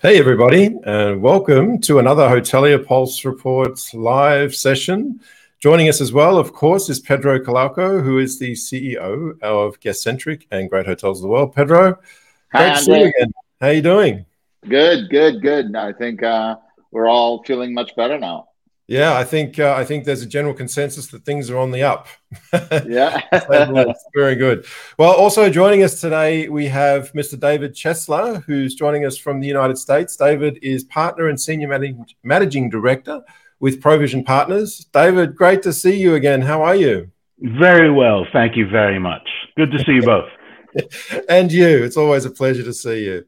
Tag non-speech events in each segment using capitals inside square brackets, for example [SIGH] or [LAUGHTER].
Hey, everybody, and welcome to another Hotelier Pulse Report live session. Joining us as well, of course, is Pedro Colaço, who is the CEO of Guestcentric and Great Hotels of the World. Pedro, Hi, great to see you Andre. again. How are you doing? Good, good, good. I think uh, we're all feeling much better now. Yeah, I think uh, I think there's a general consensus that things are on the up. [LAUGHS] Yeah. Very good. Well, also joining us today, we have Mr. David Chestler, who's joining us from the United States. David is partner and senior managing, managing director with Provision Partners. David, great to see you again. How are you? Very well. Thank you very much. Good to see you [LAUGHS] both. and you. It's always a pleasure to see you.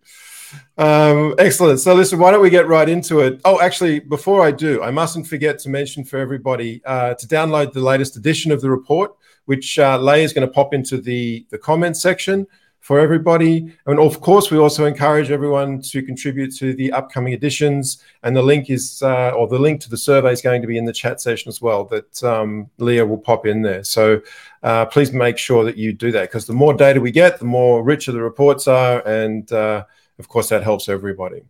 Um, excellent. So, listen, why don't we get right into it? Oh, actually, before I do, I mustn't forget to mention for everybody uh, to download the latest edition of the report, which uh, Lay is going to pop into the, the comments section for everybody. And of course, we also encourage everyone to contribute to the upcoming editions. And the link is, uh, or the link to the survey is going to be in the chat session as well, that um, Leah will pop in there. So uh, please make sure that you do that because the more data we get, the more richer the reports are. And uh, of course, that helps everybody.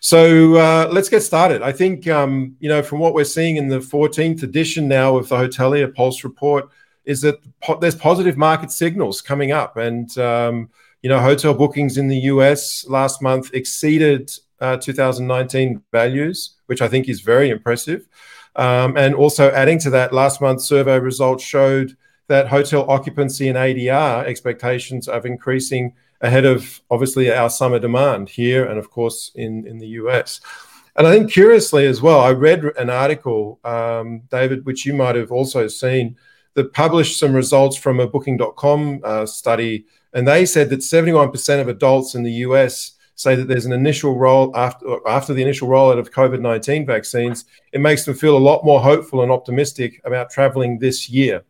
So uh, let's get started. I think, um, you know, from what we're seeing in the 14th edition now of the Hotelier Pulse report, is that po- there's positive market signals coming up. And, um, you know, hotel bookings in the US last month exceeded uh, 2019 values, which I think is very impressive. Um, and also adding to that, last month's survey results showed that hotel occupancy and ADR expectations of increasing ahead of obviously our summer demand here and of course in, in the US. And I think curiously as well, I read an article, um, David, which you might have also seen, that published some results from a Booking.com uh, study, and they said that 71% of adults in the US say that there's an initial roll after after the initial rollout of COVID-19 vaccines, it makes them feel a lot more hopeful and optimistic about traveling this year.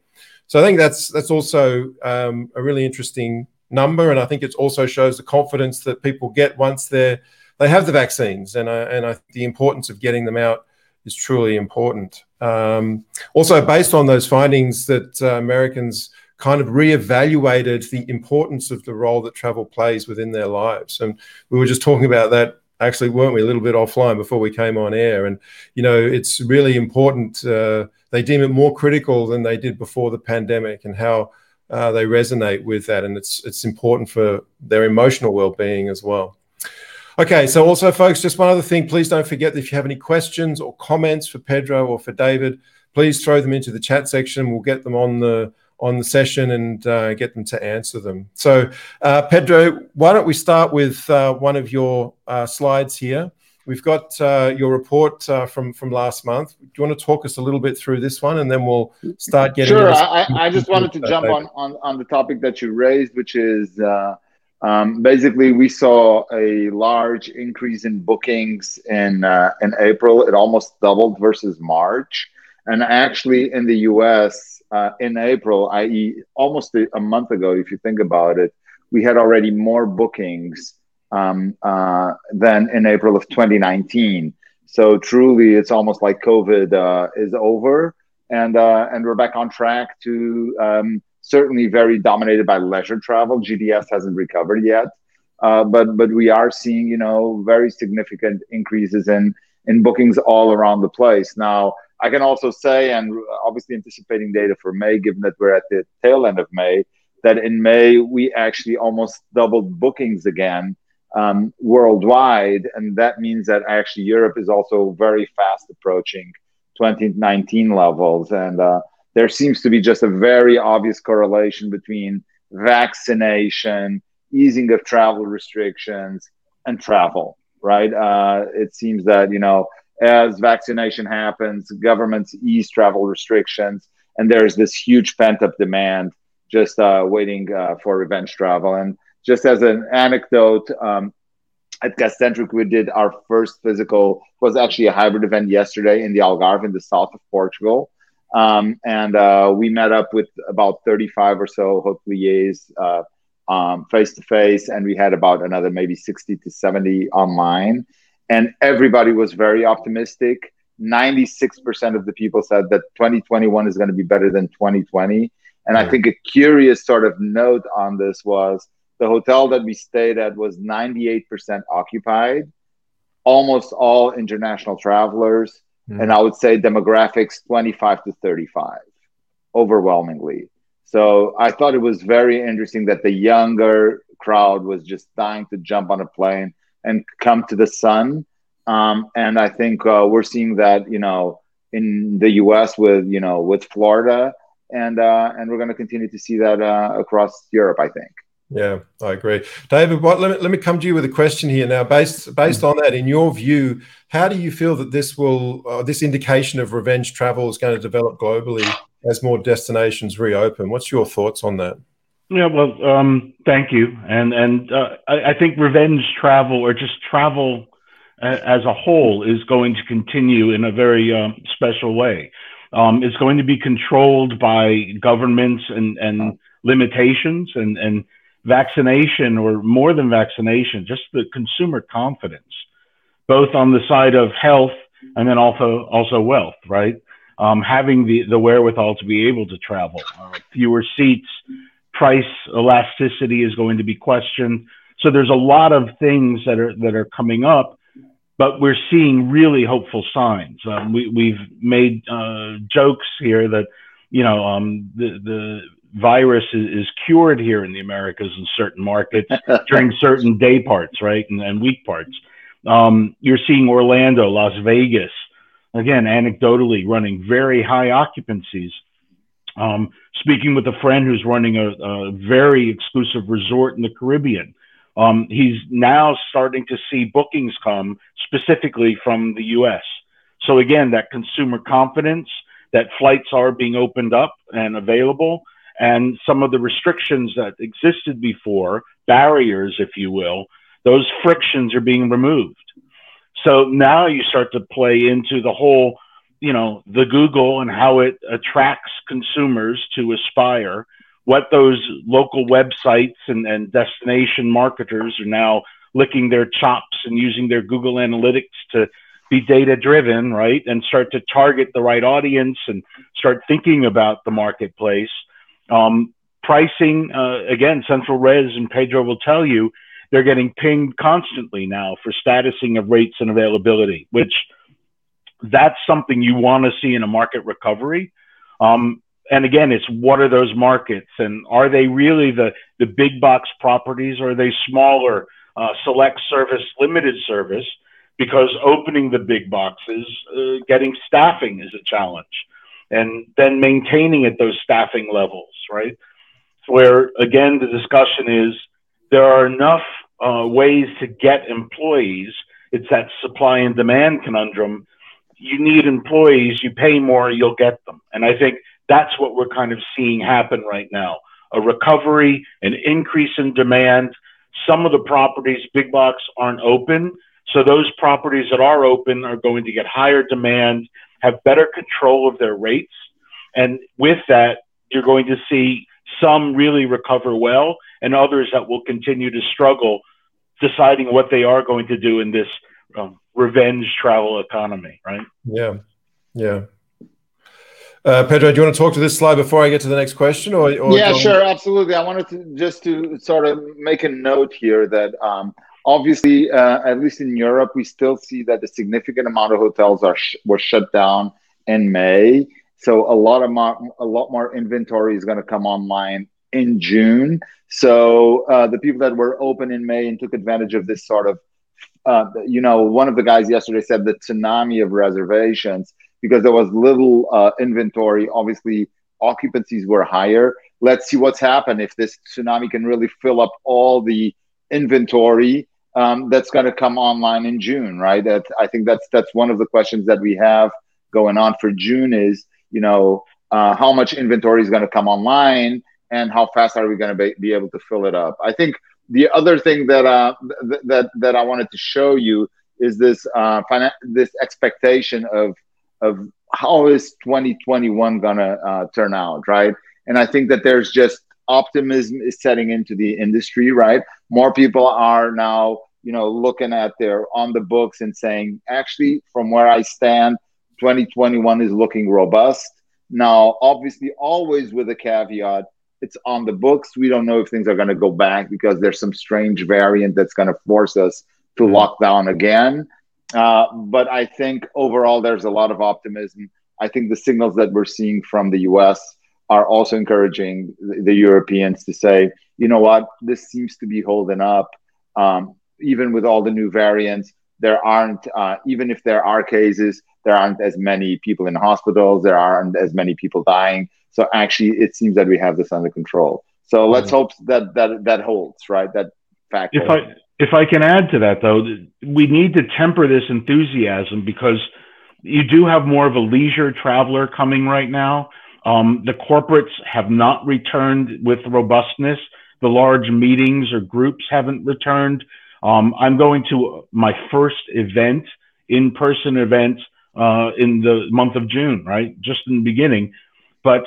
So I think that's that's also um, a really interesting number, and I think it also shows the confidence that people get once they they have the vaccines, and and I the importance of getting them out is truly important. Um, also, based on those findings, that uh, Americans kind of reevaluated the importance of the role that travel plays within their lives, and we were just talking about that. Actually, weren't we a little bit offline before we came on air? And you know, it's really important. Uh, they deem it more critical than they did before the pandemic, and how uh, they resonate with that, and it's it's important for their emotional well-being as well. Okay, so also, folks, just one other thing. Please don't forget that if you have any questions or comments for Pedro or for David, please throw them into the chat section. We'll get them on the on the session and uh, get them to answer them. So, uh, Pedro, why don't we start with uh, one of your uh, slides here? We've got uh, your report uh, from from last month. Do you want to talk us a little bit through this one, and then we'll start getting. Sure. I, I just wanted to [LAUGHS] jump on, on, on the topic that you raised, which is uh, um, basically we saw a large increase in bookings in uh, in April. It almost doubled versus March, and actually in the U.S. Uh, in April, i.e., almost a, a month ago, if you think about it, we had already more bookings um, uh, than in April of 2019. So truly, it's almost like COVID uh, is over, and uh, and we're back on track to um, certainly very dominated by leisure travel. GDS hasn't recovered yet, uh, but but we are seeing you know very significant increases in in bookings all around the place. Now I can also say, and obviously anticipating data for May, given that we're at the tail end of May, that in May we actually almost doubled bookings again um, worldwide, and that means that actually Europe is also very fast approaching 2019 levels, and uh, there seems to be just a very obvious correlation between vaccination, easing of travel restrictions, and travel. Right? Uh, it seems that you know as vaccination happens, governments ease travel restrictions, and there's this huge pent up demand just uh, waiting uh, for revenge travel. And just as an anecdote, um, at Guestcentric, we did our first physical, was actually a hybrid event yesterday in the Algarve in the south of Portugal. Um, and uh, we met up with about 35 or so hoteliers face to face, and we had about another maybe 60 to 70 online. And everybody was very optimistic. 96% of the people said that 2021 is going to be better than 2020. And I think a curious sort of note on this was the hotel that we stayed at was 98% occupied almost all international travelers, mm. and I would say demographics 25 to 35, overwhelmingly. So I thought it was very interesting that the younger crowd was just dying to jump on a plane and come to the sun. Um, and I think uh, we're seeing that, you know, in the U.S. with, you know, with Florida, and uh, and we're going to continue to see that uh, across Europe. I think. Yeah, I agree, David. What? Let me, let me come to you with a question here now. Based based on that, in your view, how do you feel that this will uh, this indication of revenge travel is going to develop globally as more destinations reopen? What's your thoughts on that? Yeah, well, um, thank you, and and uh, I, I, think revenge travel or just travel as a whole is going to continue in a very um, special way. Um, it's going to be controlled by governments and, and limitations and, and vaccination or more than vaccination, just the consumer confidence, both on the side of health and then also also wealth, right? Um, having the, the wherewithal to be able to travel, uh, fewer seats, price elasticity is going to be questioned. So there's a lot of things that are that are coming up but we're seeing really hopeful signs. Um, we, have made uh, jokes here that you know um, the the virus is, is, cured here in the Americas in certain markets [LAUGHS] during certain day parts, right, and, and week parts. Um, you're seeing Orlando, Las Vegas, again, anecdotally running very high occupancies. Um, speaking with a friend who's running a, a very exclusive resort in the Caribbean um, he's now starting to see bookings come specifically from the US. So, again, that consumer confidence that flights are being opened up and available, and some of the restrictions that existed before, barriers, if you will, those frictions are being removed. So now you start to play into the whole, you know, the Google and how it attracts consumers to aspire what those local websites and, and destination marketers are now licking their chops and using their Google Analytics to be data driven, right? And start to target the right audience and start thinking about the marketplace. Um, pricing, uh, again, Central Res and Pedro will tell you they're getting pinged constantly now for statusing of rates and availability, which that's something you want to see in a market recovery. Um, and again, it's what are those markets and are they really the, the big box properties or are they smaller, uh, select service, limited service? Because opening the big boxes, uh, getting staffing is a challenge. And then maintaining at those staffing levels, right? Where again, the discussion is there are enough uh, ways to get employees. It's that supply and demand conundrum. You need employees, you pay more, you'll get them. And I think that's what we're kind of seeing happen right now a recovery, an increase in demand. Some of the properties, big box, aren't open. So those properties that are open are going to get higher demand, have better control of their rates. And with that, you're going to see some really recover well and others that will continue to struggle deciding what they are going to do in this um, revenge travel economy, right? Yeah. Yeah. Uh, Pedro, do you want to talk to this slide before I get to the next question? Or, or yeah, sure, absolutely. I wanted to just to sort of make a note here that um, obviously, uh, at least in Europe, we still see that a significant amount of hotels are sh- were shut down in May. So a lot of more, a lot more inventory is going to come online in June. So uh, the people that were open in May and took advantage of this sort of, uh, you know, one of the guys yesterday said the tsunami of reservations because there was little uh, inventory. Obviously, occupancies were higher. Let's see what's happened if this tsunami can really fill up all the inventory um, that's going to come online in June, right? That I think that's that's one of the questions that we have going on for June is you know uh, how much inventory is going to come online and how fast are we going to be, be able to fill it up? I think the other thing that uh, th- that that I wanted to show you is this uh, this expectation of of how is 2021 gonna uh, turn out, right? And I think that there's just optimism is setting into the industry, right? More people are now, you know, looking at their on the books and saying, actually, from where I stand, 2021 is looking robust. Now, obviously, always with a caveat, it's on the books. We don't know if things are going to go back because there's some strange variant that's going to force us to mm-hmm. lock down again. Uh, but I think overall there's a lot of optimism. I think the signals that we're seeing from the US are also encouraging the, the Europeans to say, you know what, this seems to be holding up. Um, even with all the new variants, there aren't, uh, even if there are cases, there aren't as many people in hospitals, there aren't as many people dying. So actually, it seems that we have this under control. So let's mm-hmm. hope that that that holds, right? That fact. If I if I can add to that, though, we need to temper this enthusiasm because you do have more of a leisure traveler coming right now. Um, the corporates have not returned with robustness. The large meetings or groups haven't returned. Um, I'm going to my first event, in person event, uh, in the month of June, right? Just in the beginning. But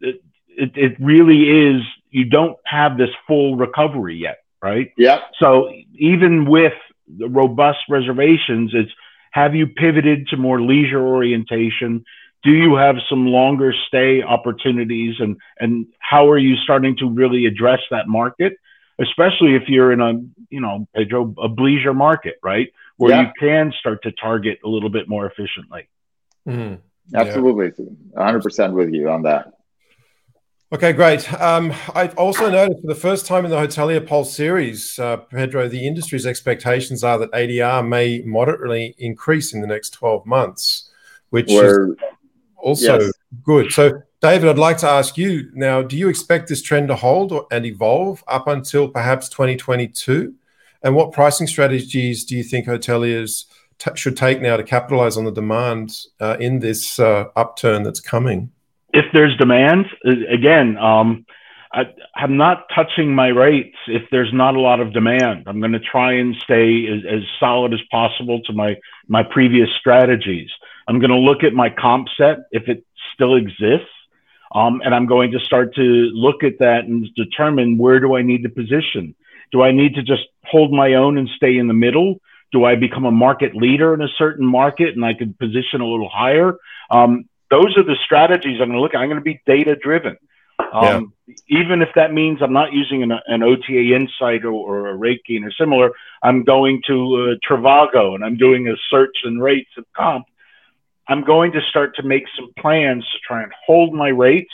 it, it, it really is, you don't have this full recovery yet right? Yeah. So even with the robust reservations, it's have you pivoted to more leisure orientation? Do you have some longer stay opportunities, and and how are you starting to really address that market? Especially if you're in a you know Pedro a leisure market, right, where yeah. you can start to target a little bit more efficiently. Mm-hmm. Absolutely, hundred percent with you on that. Okay, great. Um, I've also noticed for the first time in the Hotelier Pulse series, uh, Pedro, the industry's expectations are that ADR may moderately increase in the next 12 months, which We're, is also yes. good. So, David, I'd like to ask you now do you expect this trend to hold and evolve up until perhaps 2022? And what pricing strategies do you think hoteliers t- should take now to capitalize on the demand uh, in this uh, upturn that's coming? if there's demand, again, um, I, am not touching my rates if there's not a lot of demand. I'm going to try and stay as, as, solid as possible to my my previous strategies. I'm going to look at my comp set if it still exists, um, and I'm going to start to look at that and determine where do I need to position. Do I need to just hold my own and stay in the middle? Do I become a market leader in a certain market and I could position a little higher? Um, those are the strategies I'm going to look at. I'm going to be data driven. Um, yeah. Even if that means I'm not using an, an OTA Insight or, or, a Raking or similar, I'm going to uh, Trivago and I'm doing a search and rates and comp. I'm going to start to make some plans to try and hold my rate.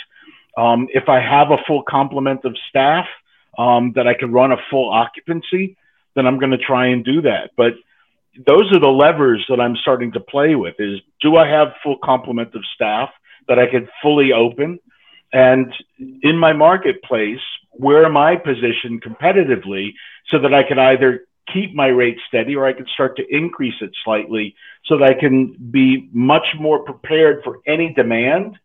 Um, if I have a full complement of staff um, that I can run a full occupancy, then I'm going to try and do that. But those are the levers that I'm starting to play with is do I have full complement of staff that I can fully open? And in my marketplace, where am I positioned competitively so that I can either keep my rate steady or I can start to increase it slightly so that I can be much more prepared for any demand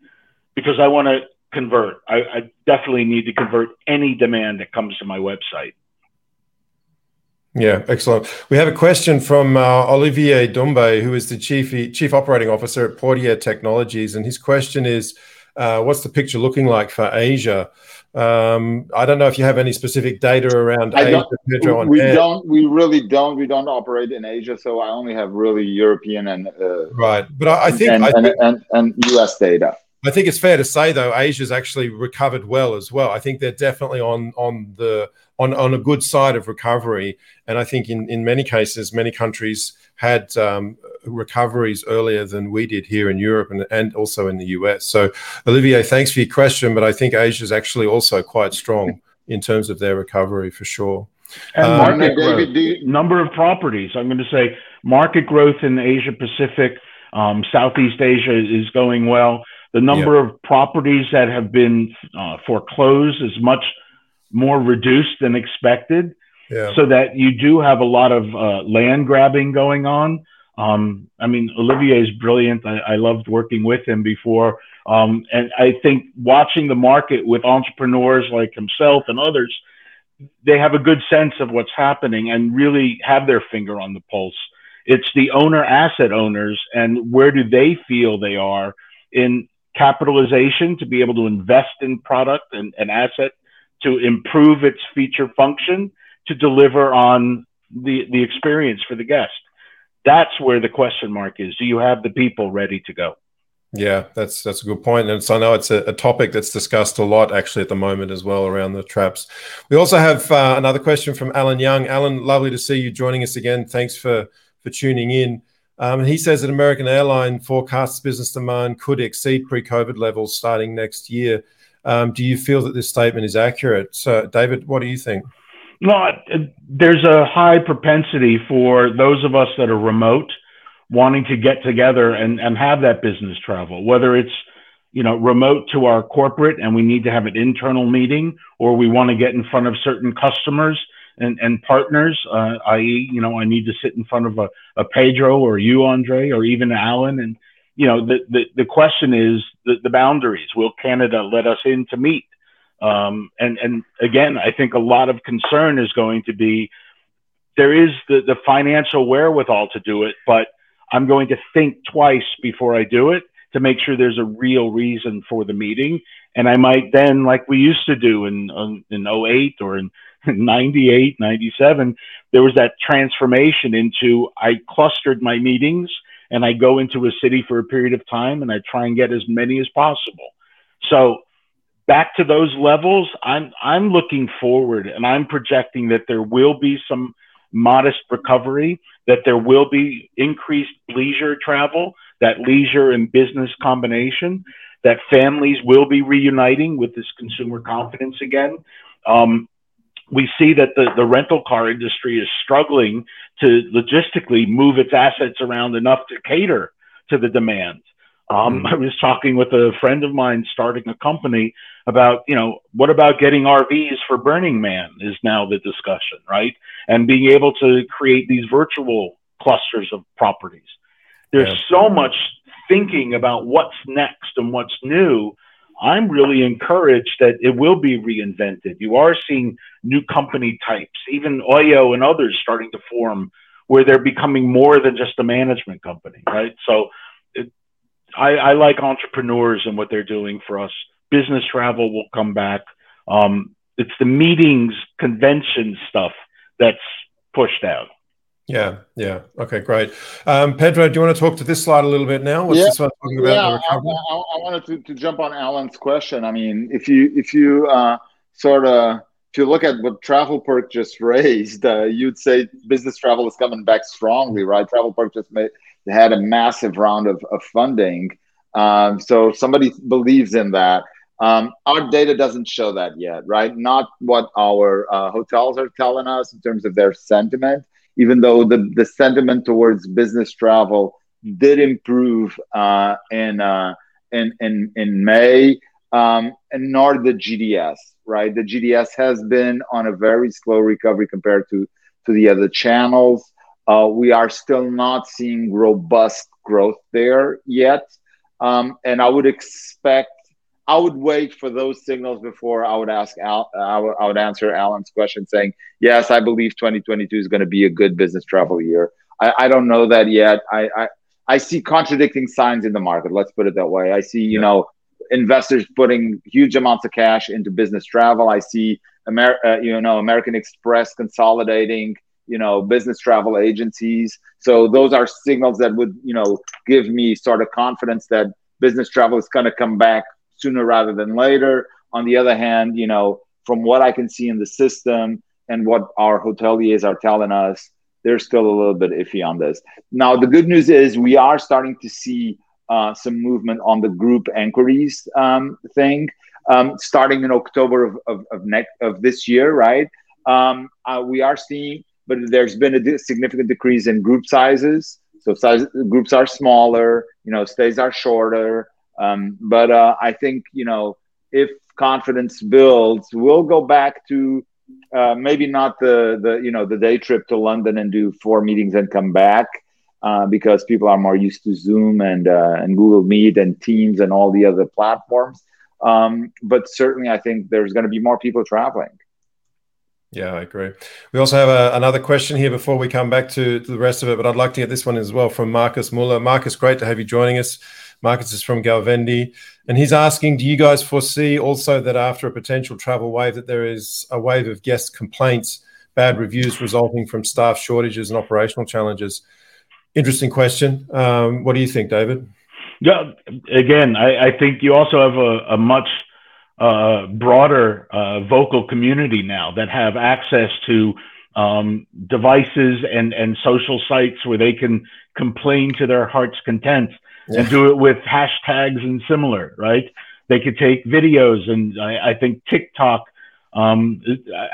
because I want to convert. I, I definitely need to convert any demand that comes to my website. Yeah, excellent. We have a question from uh, Olivier Dumbe, who is the chief chief operating officer at Portier Technologies, and his question is, uh, "What's the picture looking like for Asia?" Um, I don't know if you have any specific data around I Asia, Pedro. we air. don't. We really don't. We don't operate in Asia, so I only have really European and uh, right. But I, I think and, I think, and, and, and US data. I think it's fair to say though Asia's actually recovered well as well. I think they're definitely on on the on, on a good side of recovery, and I think in in many cases, many countries had um, recoveries earlier than we did here in Europe and and also in the US. So, Olivier, thanks for your question, but I think Asia is actually also quite strong [LAUGHS] in terms of their recovery for sure. And um, market growth, number of properties. I'm going to say market growth in Asia Pacific, um, Southeast Asia is going well the number of properties that have been uh, foreclosed is much more reduced than expected. So that you do have a lot of uh, land grabbing going on. Um, I mean, Olivier is brilliant. I, I loved working with him before. Um, and I think watching the market with entrepreneurs like himself and others, they have a good sense of what's happening and really have their finger on the pulse. It's the owner asset owners and where do they feel they are in capitalization to be able to invest in product and, and asset to improve its feature function to deliver on the, the experience for the guest. That's where the question mark is. Do you have the people ready to go? Yeah, that's that's a good point, and so I know it's a, a, topic that's discussed a lot actually at the moment as well around the traps. We also have uh, another question from Alan Young. Alan, lovely to see you joining us again. Thanks for for tuning in. Um, he says that American Airline forecasts business demand could exceed pre-COVID levels starting next year. Um, do you feel that this statement is accurate? So, David, what do you think? No, there's a high propensity for those of us that are remote wanting to get together and, and have that business travel, whether it's you know remote to our corporate and we need to have an internal meeting or we want to get in front of certain customers and, and partners uh, i.e you know i need to sit in front of a, a pedro or you andre or even alan. And you know the, the, the question is the, the boundaries. Will canada let us in to meet um, and and again i think a lot of concern is going to be there is the, the financial wherewithal to do it but I'm going to think twice before I do it to make sure there's a real reason for the meeting. And I might then, like we used to do in, in 08 or in [LAUGHS] 98, 97, there was that transformation into I clustered my meetings and I go into a city for a period of time and I try and get as many as possible. So back to those levels, I'm I'm looking forward and I'm projecting that there will be some modest recovery, that there will be increased leisure travel, that leisure and business combination, that families will be reuniting with this consumer confidence again. Um, we see that the, the rental car industry is struggling to logistically move its assets around enough to cater to the demand. Um, mm-hmm. [LAUGHS] I was talking with a friend of mine starting a company about, you know, what about getting RVs for Burning Man is now the discussion, right? And being able to create these virtual clusters of properties. There's yeah. so much thinking about what's next and what's new. I'm really encouraged that it will be reinvented. You are seeing new company types, even Oyo and others starting to form where they're becoming more than just a management company, right? So I, I, like entrepreneurs and what they're doing for us. Business travel will come back. Um, it's the meetings, convention stuff that's pushed out. Yeah, yeah. Okay, great. Um, Pedro, do you want to talk to this slide a little bit now? What's yeah, this one talking about? Yeah, I, I, I, wanted to, to jump on Alan's question. I mean, if you if you uh, sort of if you look at what TravelPerk just raised, uh, you'd say business travel is coming back strongly, right? TravelPerk just made had a massive round of, of funding, um, so somebody believes in that. Um, our data doesn't show that yet, right? Not what our uh, hotels are telling us in terms of their sentiment even though the, the sentiment towards business travel did improve uh, in, uh, in, in, in May, um, and nor the GDS, right? The GDS has been on a very slow recovery compared to, to the other channels. Uh, we are still not seeing robust growth there yet. Um, and I would expect I would wait for those signals before I would ask Al. I would, I would answer Alan's question, saying, "Yes, I believe 2022 is going to be a good business travel year." I, I don't know that yet. I, I, I see contradicting signs in the market. Let's put it that way. I see, you yeah. know, investors putting huge amounts of cash into business travel. I see, Amer- uh, you know, American Express consolidating you know business travel agencies so those are signals that would you know give me sort of confidence that business travel is going to come back sooner rather than later. On the other hand, you know, from what I can see in the system and what our hoteliers are telling us, they're still a little bit iffy on this. Now, the good news is we are starting to see uh, some movement on the group inquiries um, thing, um, starting in October of, of, of, next, of this year, right? Um, uh, we are seeing, but there's been a significant decrease in group sizes. So size, groups are smaller, you know, stays are shorter. Um, but uh, I think you know if confidence builds, we'll go back to uh, maybe not the the you know the day trip to London and do four meetings and come back uh, because people are more used to Zoom and uh, and Google Meet and Teams and all the other platforms. Um, but certainly, I think there's going to be more people traveling. Yeah, I agree. We also have a, another question here before we come back to, to, the rest of it, but I'd like to get this one as well from Marcus Muller. Marcus, great to have you joining us. Marcus is from Gauvendi, and he's asking, do you guys foresee also that after a potential travel wave that there is a wave of guest complaints, bad reviews resulting from staff shortages and operational challenges? Interesting question. Um, what do you think, David? Yeah, again, I, I think you also have a, a much uh, broader uh, vocal community now that have access to um, devices and, and social sites where they can complain to their heart's content and do it with hashtags and similar, right? They could take videos, and I, I think TikTok. Um,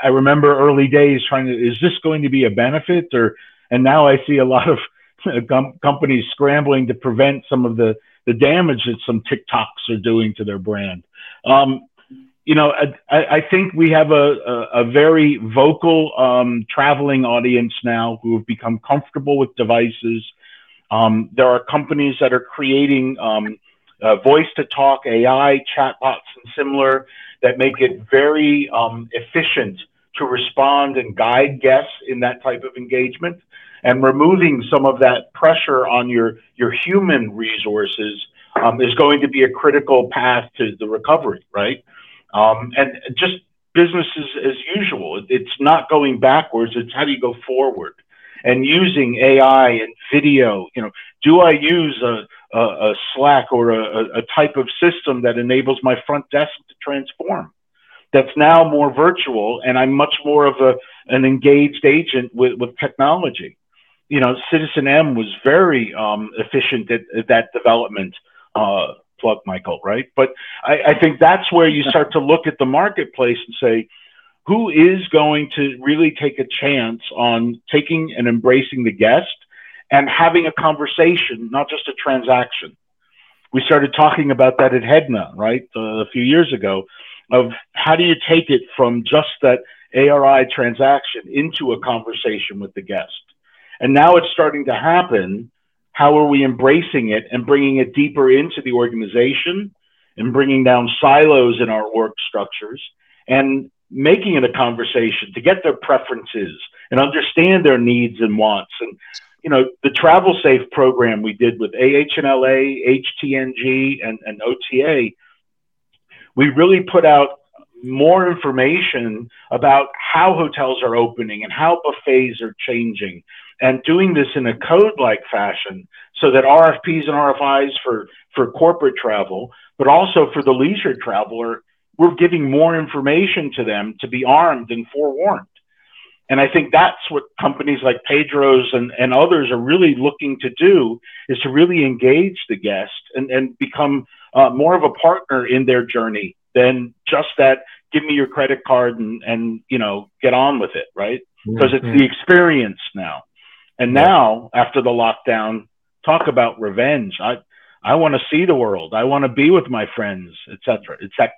I remember early days trying to, is this going to be a benefit? Or, and now I see a lot of [LAUGHS] com- companies scrambling to prevent some of the, the damage that some TikToks are doing to their brand. Um, you know, I, I, think we have a, a, a very vocal um, traveling audience now who have become comfortable with devices. Um, there are companies that are creating um, uh, voice to talk AI chatbots and similar that make it very um, efficient to respond and guide guests in that type of engagement and removing some of that pressure on your your human resources um, is going to be a critical path to the recovery right um, and just business as, as usual it's not going backwards it's how do you go forward and using AI and video. You know, do I use a, a, a Slack or a, a type of system that enables my front desk to transform? That's now more virtual, and I'm much more of a an engaged agent with, with technology. You know, citizenM was very um, efficient at, at, that development. Uh, plug Michael, right? But I, I think that's where you start to look at the marketplace and say, who is going to really take a chance on taking and embracing the guest and having a conversation, not just a transaction. We started talking about that at HEDNA, right, uh, a few years ago, of how do you take it from just that ARI transaction into a conversation with the guest. And now it's starting to happen. How are we embracing it and bringing it deeper into the organization and bringing down silos in our work structures and making it a conversation to get their preferences and understand their needs and wants. And, you know, the Travel Safe program we did with AHLA, HTNG, and, and OTA, we really put out more information about how hotels are opening and how buffets are changing and doing this in a code like fashion so that RFPs and RFIs for, for corporate travel, but also for the leisure traveler we're giving more information to them to be armed and forewarned. And I think that's what companies like Pedro's and, and others are really looking to do is to really engage the guest and, and become uh, more of a partner in their journey than just that give me your credit card and, and you know get on with it right because mm-hmm. it's the experience now and now after the lockdown talk about revenge. I i want to see the world. I want to be with my friends etc it's that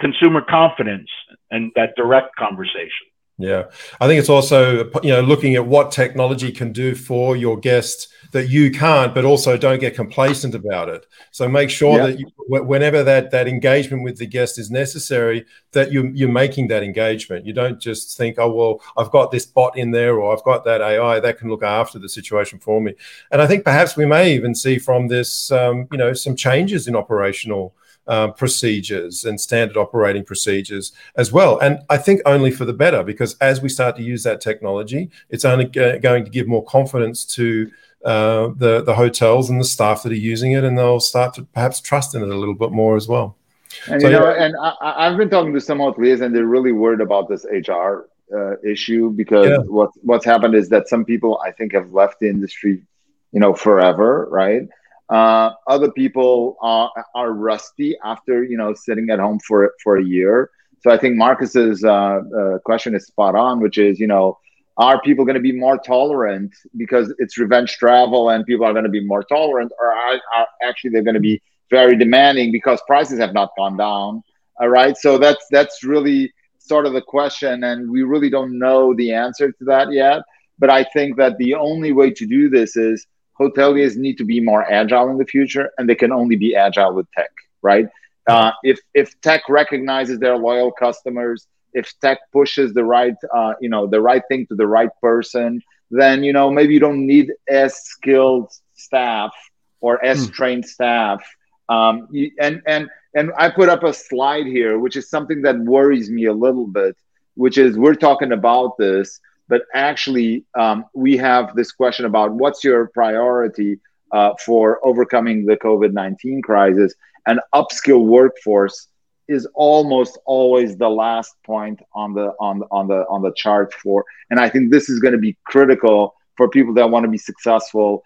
consumer confidence and that direct conversation. Yeah, I think it's also you know looking at what technology can do for your guest that you can't, but also don't get complacent about it. So make sure yeah. that you, whenever that that engagement with the guest is necessary, that you you're making that engagement. You don't just think, oh well, I've got this bot in there, or I've got that AI that can look after the situation for me. And I think perhaps we may even see from this, um, you know, some changes in operational uh, procedures and standard operating procedures as well. And I think only for the better, because as we start to use that technology, it's only g- going to give more confidence to uh, the the hotels and the staff that are using it, and they'll start to perhaps trust in it a little bit more as well. And so, you know, yeah. and I, have been talking to some hoteliers, and they're really worried about this HR uh, issue because yeah. what what's happened is that some people I think have left the industry, you know, forever, right? Uh, other people are, are rusty after you know sitting at home for for a year. So I think Marcus's uh, uh, question is spot on, which is you know are people going to be more tolerant because it's revenge travel and people are going to be more tolerant, or are, are actually they're going to be very demanding because prices have not gone down? All right, so that's that's really sort of the question, and we really don't know the answer to that yet. But I think that the only way to do this is hoteliers need to be more agile in the future, and they can only be agile with tech, right? Uh, if if tech recognizes their loyal customers, if tech pushes the right uh, you know the right thing to the right person, then you know maybe you don't need as skilled staff or as mm. trained staff. Um, and and and I put up a slide here, which is something that worries me a little bit, which is we're talking about this, but actually um, we have this question about what's your priority uh, for overcoming the COVID-19 crisis? And upskill workforce is almost always the last point on the on the on the on the chart for and i think this is going to be critical for people that want to be successful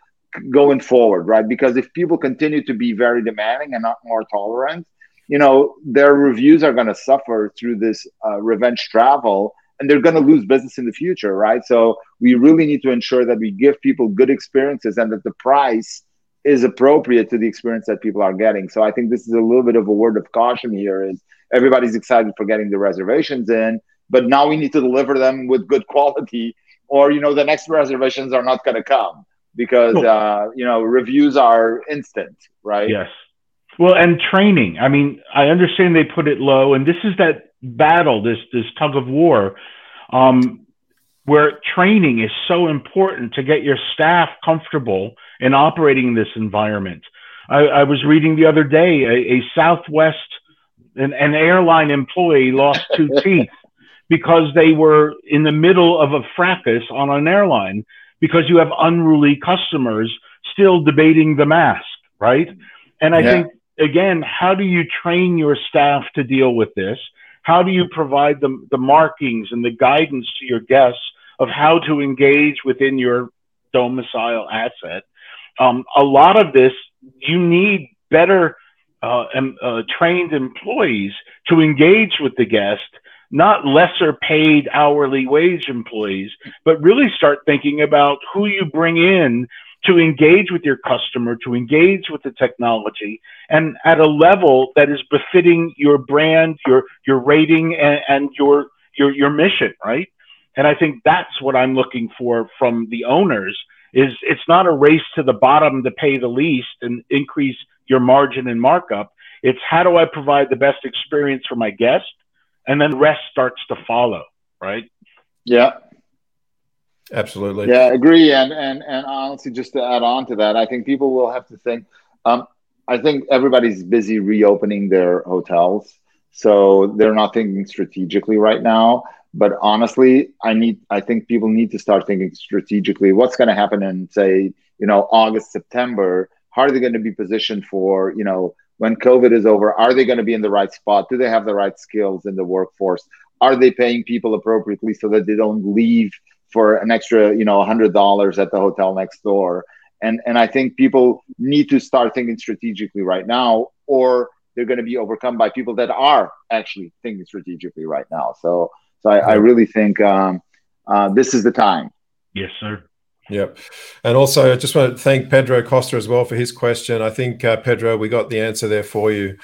going forward right? Because if people continue to be very demanding and not more tolerant you know their reviews are going to suffer through this uh, revenge travel and they're going to lose business in the future right so we really need to ensure that we give people good experiences and that the price is appropriate to the experience that people are getting. So I think this is a little bit of a word of caution here is everybody's excited for getting the reservations in, but now we need to deliver them with good [LAUGHS] quality or you know the next reservations are not going to come because uh, you know reviews are instant, right? Yes. Well, and training. I mean, I understand they put it low, and this is that battle, this this tug of war. Um, where training is so important to get your staff comfortable in operating in this environment. I, I was reading the other day a, a Southwest, an, an airline employee lost two [LAUGHS] teeth because they were in the middle of a fracas on an airline because you have unruly customers still debating the mask, right? And I yeah. think, again, how do you train your staff to deal with this? How do you provide the, the markings and the guidance to your guests of how to engage within your domicile asset. Um, a lot of this, you need better uh, uh, trained employees to engage with the guest, not lesser paid hourly wage employees, but really start thinking about who you bring in to engage with your customer, to engage with the technology, and at a level that is befitting your brand, your your rating, and, and your your your mission, right? And I think that's what I'm looking for from the owners is it's not a race to the bottom to pay the least and increase your margin and markup. It's how do I provide the best experience for my guest? And then the rest starts to follow, right? Yeah. Absolutely. Yeah, agree. And and and honestly, just to add on to that, I think people will have to think. Um, I think everybody's busy reopening their hotels, so they're not thinking strategically right now. But honestly, I need I think people need to start thinking strategically. What's going to happen in say, you know, August, September? How are they going to be positioned for, you know, when COVID is over? Are they going to be in the right spot? Do they have the right skills in the workforce? Are they paying people appropriately so that they don't leave for an extra, you know, hundred dollars at the hotel next door? And and I think people need to start thinking strategically right now, or they're going to be overcome by people that are actually thinking strategically right now. So so I, I really think um, uh, this is the time. Yes, sir. Yep. And also, I just want to thank Pedro Costa as well for his question. I think, uh, Pedro, we got the answer there for you.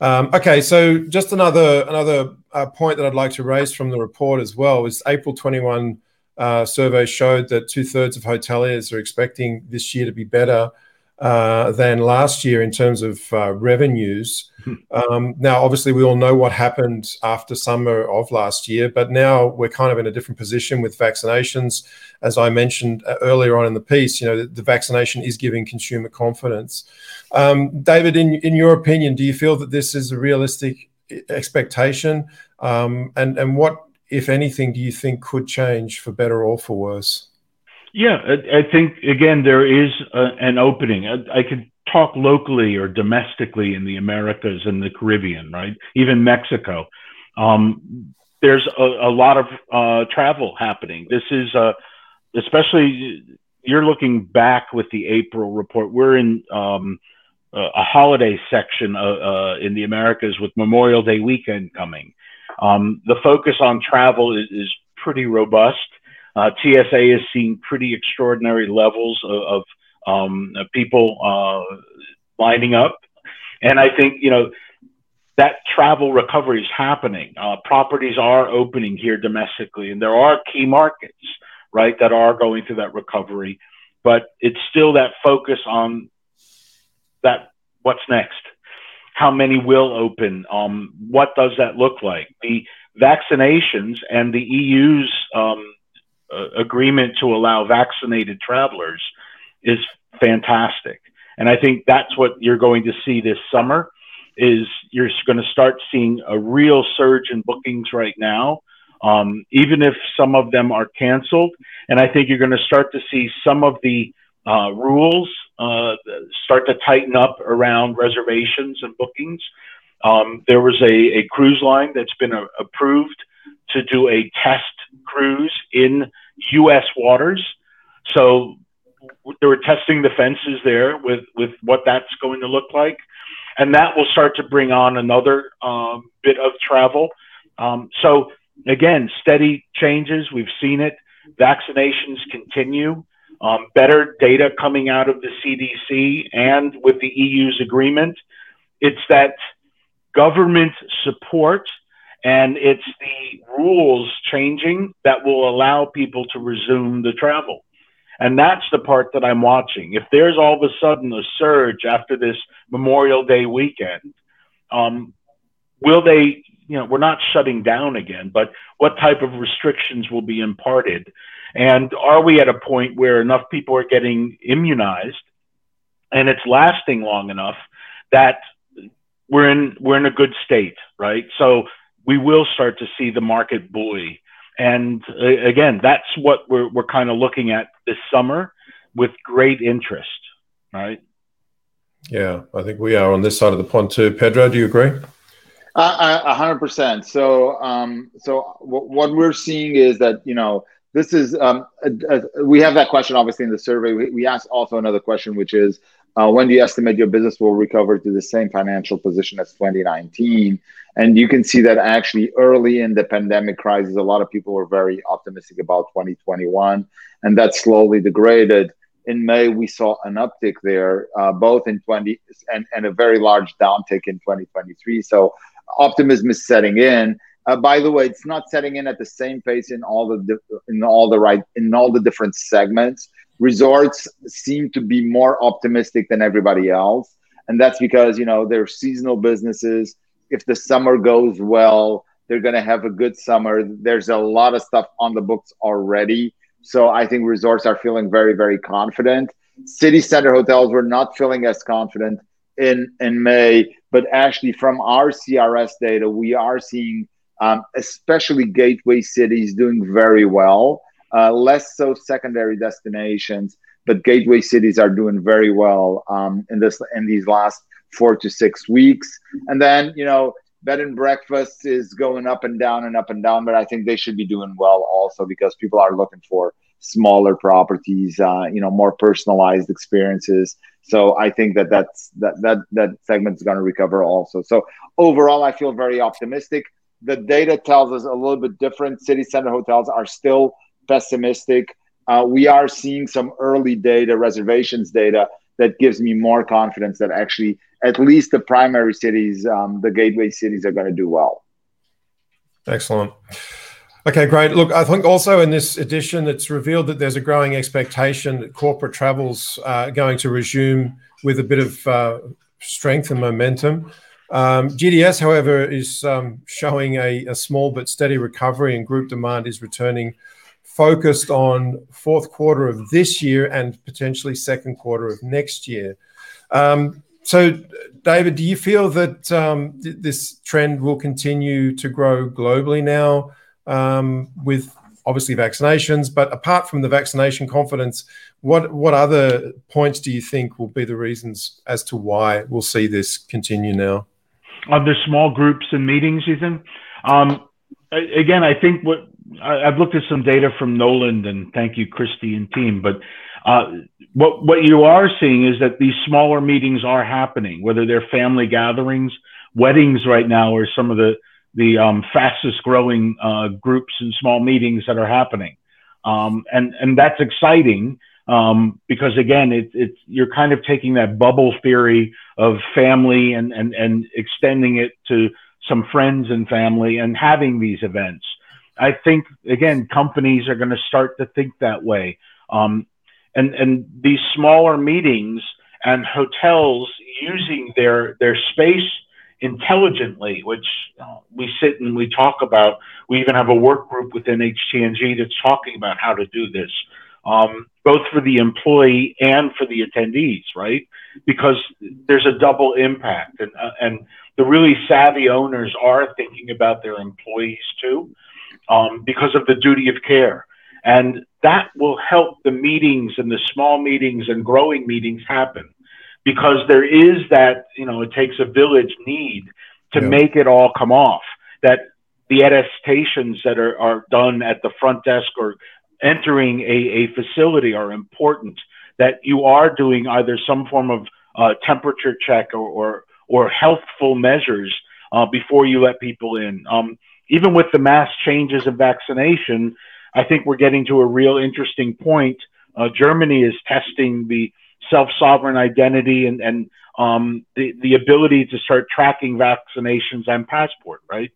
Um, okay, so just another another uh, point that I'd like to raise from the report as well is April 21 uh, survey showed that two thirds of hoteliers are expecting this year to be better uh, than last year in terms of uh, revenues. Hmm. Um, now, obviously, we all know what happened after summer of last year, but now we're kind of in a different position with vaccinations. As I mentioned uh, earlier on in the piece, you know, the, the vaccination is giving consumer confidence. Um, David, in, in your opinion, do you feel that this is a realistic expectation? Um, and, and what, if anything, do you think could change for better or for worse? Yeah, I, I think again there is a, an opening. I, I, could talk locally or domestically in the Americas and the Caribbean, right? Even Mexico. Um, there's a, a, lot of uh, travel happening. This is uh, especially you're looking back with the April report. We're in um, a holiday section uh, uh, in the Americas with Memorial Day weekend coming. Um, the focus on travel is, is pretty robust. Uh, TSA has seen pretty extraordinary levels of, of um, people uh, lining up, and I think you know that travel recovery is happening. Uh, properties are opening here domestically, and there are key markets, right, that are going through that recovery. But it's still that focus on that. What's next? How many will open? Um, what does that look like? The vaccinations and the EU's um, uh, agreement to allow vaccinated travelers is fantastic. And I think that's what you're going to see this summer is you're going to start seeing a real surge in bookings right now, um, even if some of them are canceled. And I think you're going to start to see some of the uh, rules uh, start to tighten up around reservations and bookings. Um, there was a, a, cruise line that's been a, approved to do a test cruise in U.S. waters. So they were testing the fences there with, with what that's going to look like. And that will start to bring on another um, bit of travel. Um, so, again, steady changes. We've seen it. Vaccinations continue. Um, better data coming out of the CDC and with the EU's agreement. It's that government support and it's the rules changing that will allow people to resume the travel. And that's the part that I'm watching. If there's all of a sudden a surge after this Memorial Day weekend, um, will they, you know, we're not shutting down again, but what type of restrictions will be imparted? And are we at a point where enough people are getting immunized and it's lasting long enough that we're in we're in a good state, right? So we will start to see the market buoy. And uh, again, that's what we're, we're kind of looking at this summer with great interest, right? Yeah, I think we are on this side of the pond too. Pedro, do you agree? A hundred percent. So, um, so w- what we're seeing is that you know this is um, a, a, we have that question obviously in the survey. We, we asked also another question, which is uh, when do you estimate your business will recover to the same financial position as 2019? And you can see that actually early in the pandemic crisis, a lot of people were very optimistic about 2021, and that slowly degraded. In May, we saw an uptick there, uh, both in 20 and, and a very large downtick in 2023. So optimism is setting in. Uh, by the way, it's not setting in at the same pace in all the in all the right in all the different segments. Resorts seem to be more optimistic than everybody else and that's because you know they're seasonal businesses. If the summer goes well they're going to have a good summer. There's a lot of stuff on the books already. So i think resorts are feeling very very confident. City center hotels were not feeling as confident in in may but actually from our crs data we are seeing um, especially gateway cities doing very well uh, less so secondary destinations, but gateway cities are doing very well um, in this in these last four to six weeks. And then you know, bed and breakfast is going up and down and up and down, but I think they should be doing well also because people are looking for smaller properties, uh, you know, more personalized experiences. So I think that that's that that that segment is going to recover also. So overall, I feel very optimistic. The data tells us a little bit different. City center hotels are still pessimistic. Uh, we are seeing some early data, reservations data, that gives me more confidence that actually at least the primary cities, um, the gateway cities, are going to do well. Excellent. Okay, great. Look, I think also in this edition, it's revealed that there's a growing expectation that corporate travel's uh, going to resume with a bit of uh, strength and momentum. Um, GDS, however, is um, showing a, a, small but steady recovery, and group demand is returning focused on fourth quarter of this year and potentially second quarter of next year. Um, so, David, do you feel that um, th- this trend will continue to grow globally now um, with obviously vaccinations? But apart from the vaccination confidence, what what other points do you think will be the reasons as to why we'll see this continue now? Are there small groups and meetings, Ethan? Um, again, I think what I, have looked at some data from Knowland, and thank you, Christy and team. But uh, what what you are seeing is that these smaller meetings are happening, whether they're family gatherings, weddings. Right now are some of the the um, fastest growing uh, groups and small meetings that are happening, um, and and that's exciting um, because again, it, it's you're kind of taking that bubble theory of family and and and extending it to some friends and family and having these events. I think again, companies are going to start to think that way. Um, and and these smaller meetings and hotels using their their space intelligently, which uh, we sit and we talk about. We even have a work group within HTNG that's talking about how to do this, um, both for the employee and for the attendees, right? Because there's a double impact, and uh, and the really savvy owners are thinking about their employees too um, because of the duty of care. And that will help the meetings and the small meetings and growing meetings happen because there is that, you know, it takes a village need to yeah. make it all come off. That the attestations that are, are done at the front desk or entering a, a facility are important. That you are doing either some form of uh, temperature check or, or, or healthful measures uh, before you let people in. Um, even with the mass changes of vaccination, I think we're getting to a real interesting point. Uh, Germany is testing the self sovereign identity and, and um, the, the ability to start tracking vaccinations and passport, right?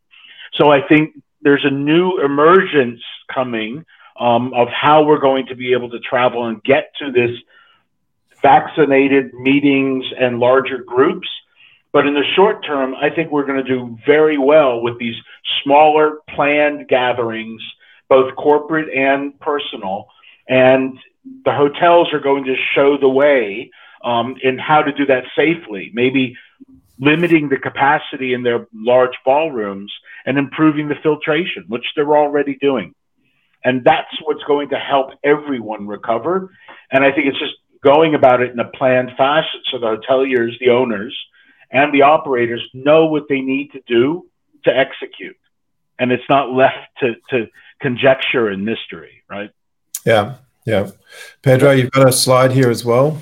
So I think there's a new emergence coming um, of how we're going to be able to travel and get to this vaccinated meetings and larger groups. But in the short term, I think we're going to do very well with these smaller planned gatherings, both corporate and personal. And the hotels are going to show the way um, in how to do that safely. Maybe limiting the capacity in their large ballrooms and improving the filtration, which they're already doing. And that's what's going to help everyone recover. And I think it's just going about it in a planned fashion so the hoteliers, the owners, and the operators know what they need to do to execute. And it's not left to, to conjecture and mystery, right? Yeah, yeah. Pedro, you've got a slide here as well.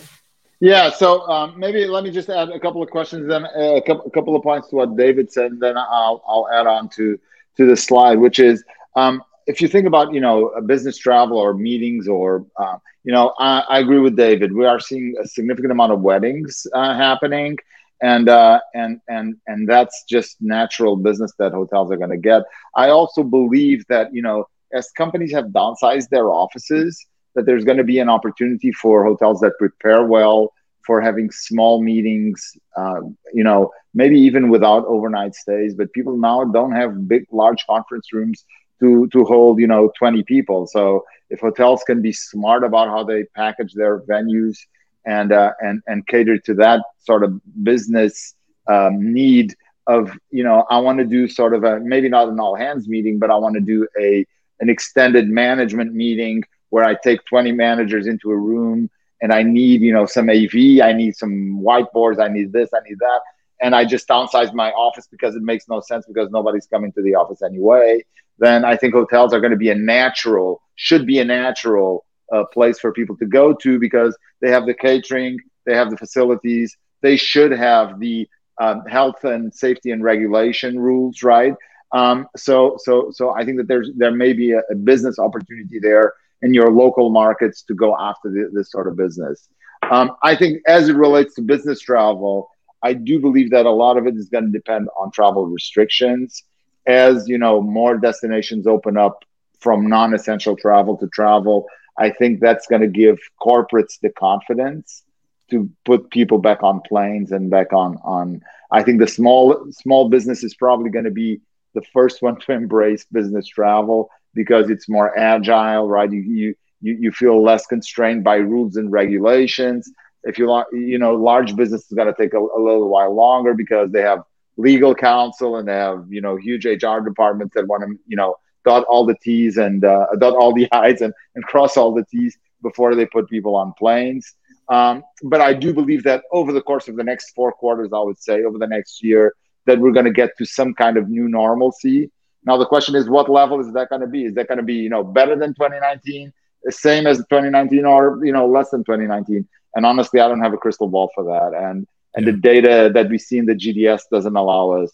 Yeah, so um, maybe let me just add a couple of questions, then uh, a couple, a couple of points to what David said, and then I'll I'll add on to to the slide, which is um, if you think about you know business travel or meetings or uh, you know I, I, agree with David. We are seeing a significant amount of weddings uh, happening, and uh, and and and that's just natural business that hotels are going to get. I also believe that you know as companies have downsized their offices that there's going to be an opportunity for hotels that prepare well for having small meetings, uh, you know, maybe even without overnight stays. But people now don't have big, large conference rooms to to hold, you know, 20 people. So if hotels can be smart about how they package their venues and uh, and and cater to that sort of business um, need of, you know, I want to do sort of a maybe not an all hands meeting, but I want to do a an extended management meeting where I take 20 managers into a room and I need, you know, some AV, I need some whiteboards, I need this, I need that. And I just downsize my office because it makes no sense because nobody's coming to the office anyway. Then I think hotels are going to be a natural, should be a natural uh, place for people to go to because they have the catering, they have the facilities, they should have the um, health and safety and regulation rules, right? Um, so, so, so I think that there's there may be a, a business opportunity there in your local markets to go after the, this sort of business. Um, I think as it relates to business travel, I do believe that a lot of it is going to depend on travel restrictions. As you know, more destinations open up from non-essential travel to travel. I think that's going to give corporates the confidence to put people back on planes and back on on. I think the small small business is probably going to be the first one to [LAUGHS] embrace business travel because it's more agile, right? You you you, you feel less constrained by rules and regulations. If you like, you know, large business is going to take a, a little while longer because they have legal counsel and they have you know huge HR departments that want to you know dot all the T's and uh, dot all the [LAUGHS] I's and, and cross all the T's before they put people on planes. Um, but I do believe that over the course of the next four quarters, I would say over the next year, that we're going to get to some kind of new normalcy now the question is, what level is that going to be? Is that going to be you know better than 2019, the same as 2019, or you know less than 2019? And honestly, I don't have a crystal ball for that. And and yeah. the data that we see in the GDS doesn't allow us